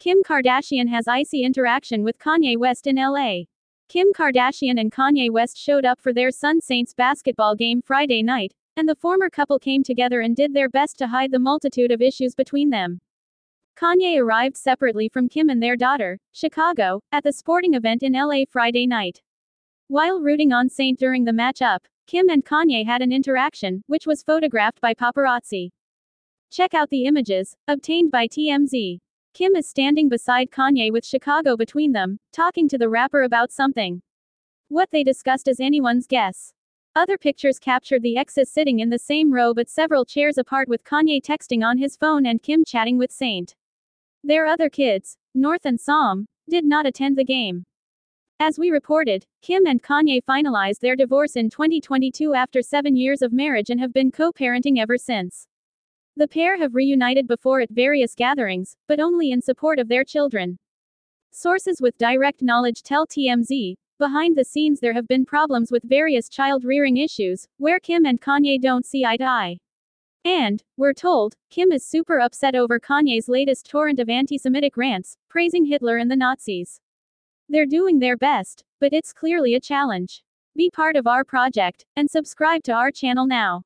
Kim Kardashian has icy interaction with Kanye West in LA. Kim Kardashian and Kanye West showed up for their son Saint's basketball game Friday night, and the former couple came together and did their best to hide the multitude of issues between them. Kanye arrived separately from Kim and their daughter, Chicago, at the sporting event in LA Friday night. While rooting on Saint during the matchup, Kim and Kanye had an interaction, which was photographed by paparazzi. Check out the images, obtained by TMZ. Kim is standing beside Kanye with Chicago between them, talking to the rapper about something. What they discussed is anyone's guess. Other pictures captured the exes sitting in the same row but several chairs apart with Kanye texting on his phone and Kim chatting with Saint. Their other kids, North and Psalm, did not attend the game. As we reported, Kim and Kanye finalized their divorce in 2022 after seven years of marriage and have been co parenting ever since. The pair have reunited before at various gatherings, but only in support of their children. Sources with direct knowledge tell TMZ, behind the scenes there have been problems with various child rearing issues, where Kim and Kanye don't see eye to eye. And, we're told, Kim is super upset over Kanye's latest torrent of anti Semitic rants, praising Hitler and the Nazis. They're doing their best, but it's clearly a challenge. Be part of our project, and subscribe to our channel now.